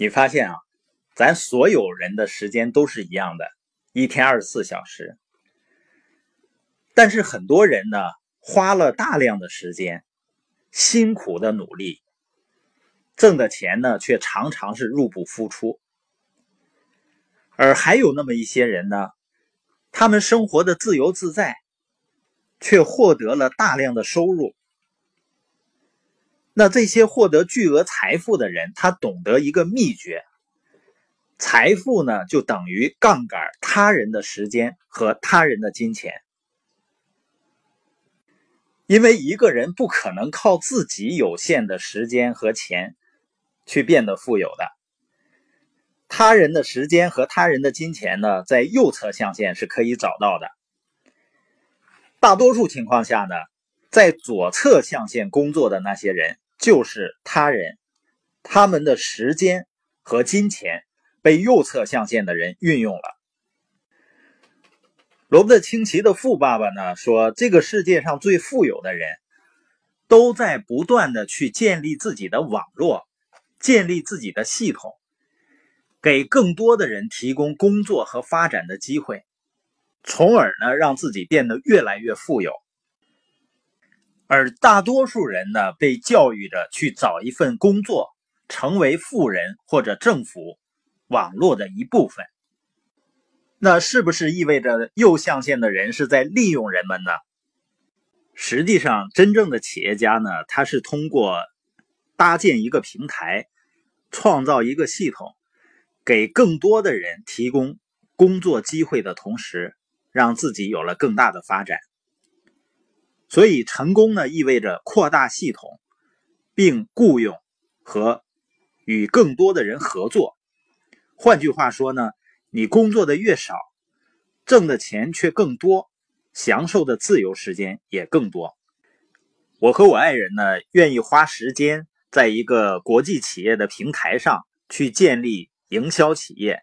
你发现啊，咱所有人的时间都是一样的，一天二十四小时。但是很多人呢，花了大量的时间，辛苦的努力，挣的钱呢，却常常是入不敷出。而还有那么一些人呢，他们生活的自由自在，却获得了大量的收入。那这些获得巨额财富的人，他懂得一个秘诀：财富呢，就等于杠杆他人的时间和他人的金钱。因为一个人不可能靠自己有限的时间和钱去变得富有的。他人的时间和他人的金钱呢，在右侧象限是可以找到的。大多数情况下呢，在左侧象限工作的那些人。就是他人，他们的时间和金钱被右侧象限的人运用了。罗伯特清崎的富爸爸呢说，这个世界上最富有的人，都在不断的去建立自己的网络，建立自己的系统，给更多的人提供工作和发展的机会，从而呢让自己变得越来越富有。而大多数人呢，被教育着去找一份工作，成为富人或者政府网络的一部分。那是不是意味着右象限的人是在利用人们呢？实际上，真正的企业家呢，他是通过搭建一个平台，创造一个系统，给更多的人提供工作机会的同时，让自己有了更大的发展。所以，成功呢意味着扩大系统，并雇佣和与更多的人合作。换句话说呢，你工作的越少，挣的钱却更多，享受的自由时间也更多。我和我爱人呢，愿意花时间在一个国际企业的平台上去建立营销企业，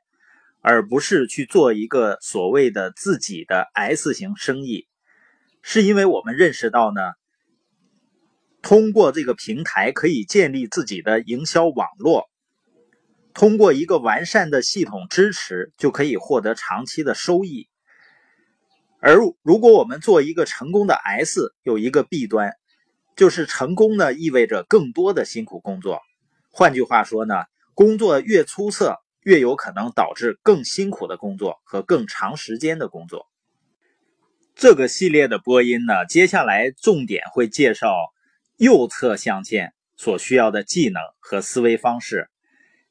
而不是去做一个所谓的自己的 S 型生意。是因为我们认识到呢，通过这个平台可以建立自己的营销网络，通过一个完善的系统支持，就可以获得长期的收益。而如果我们做一个成功的 S，有一个弊端，就是成功呢意味着更多的辛苦工作。换句话说呢，工作越出色，越有可能导致更辛苦的工作和更长时间的工作。这个系列的播音呢，接下来重点会介绍右侧象限所需要的技能和思维方式。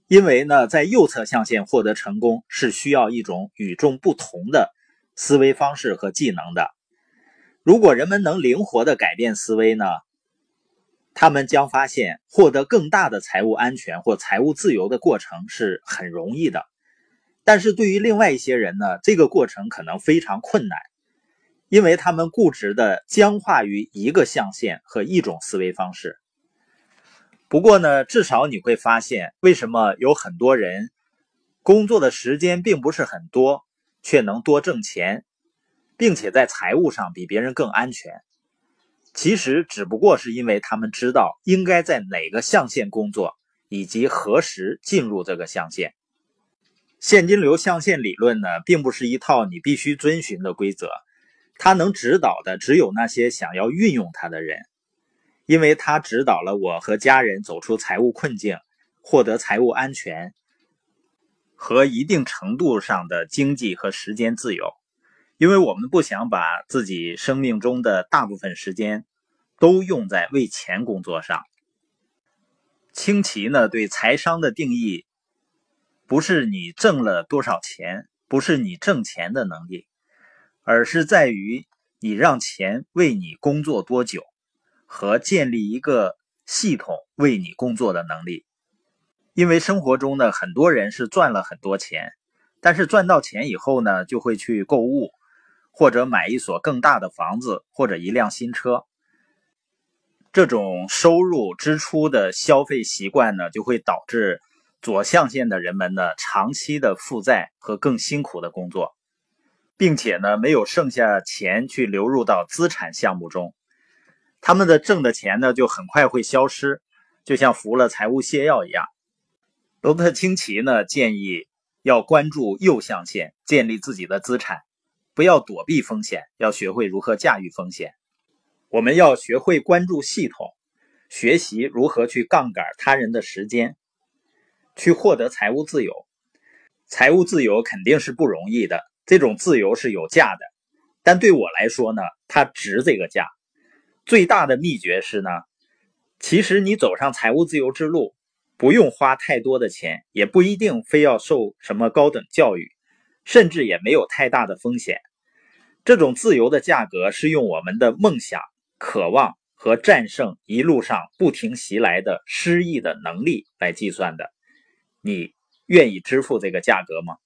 因为呢，在右侧象限获得成功是需要一种与众不同的思维方式和技能的。如果人们能灵活的改变思维呢，他们将发现获得更大的财务安全或财务自由的过程是很容易的。但是对于另外一些人呢，这个过程可能非常困难。因为他们固执的僵化于一个象限和一种思维方式。不过呢，至少你会发现，为什么有很多人工作的时间并不是很多，却能多挣钱，并且在财务上比别人更安全。其实只不过是因为他们知道应该在哪个象限工作，以及何时进入这个象限。现金流象限理论呢，并不是一套你必须遵循的规则。他能指导的只有那些想要运用他的人，因为他指导了我和家人走出财务困境，获得财务安全和一定程度上的经济和时间自由。因为我们不想把自己生命中的大部分时间都用在为钱工作上。清奇呢，对财商的定义不是你挣了多少钱，不是你挣钱的能力。而是在于你让钱为你工作多久，和建立一个系统为你工作的能力。因为生活中呢，很多人是赚了很多钱，但是赚到钱以后呢，就会去购物，或者买一所更大的房子，或者一辆新车。这种收入支出的消费习惯呢，就会导致左象限的人们呢，长期的负债和更辛苦的工作。并且呢，没有剩下钱去流入到资产项目中，他们的挣的钱呢就很快会消失，就像服了财务泻药一样。罗伯特清崎呢建议要关注右象限，建立自己的资产，不要躲避风险，要学会如何驾驭风险。我们要学会关注系统，学习如何去杠杆他人的时间，去获得财务自由。财务自由肯定是不容易的，这种自由是有价的，但对我来说呢，它值这个价。最大的秘诀是呢，其实你走上财务自由之路，不用花太多的钱，也不一定非要受什么高等教育，甚至也没有太大的风险。这种自由的价格是用我们的梦想。渴望和战胜一路上不停袭来的失意的能力来计算的，你愿意支付这个价格吗？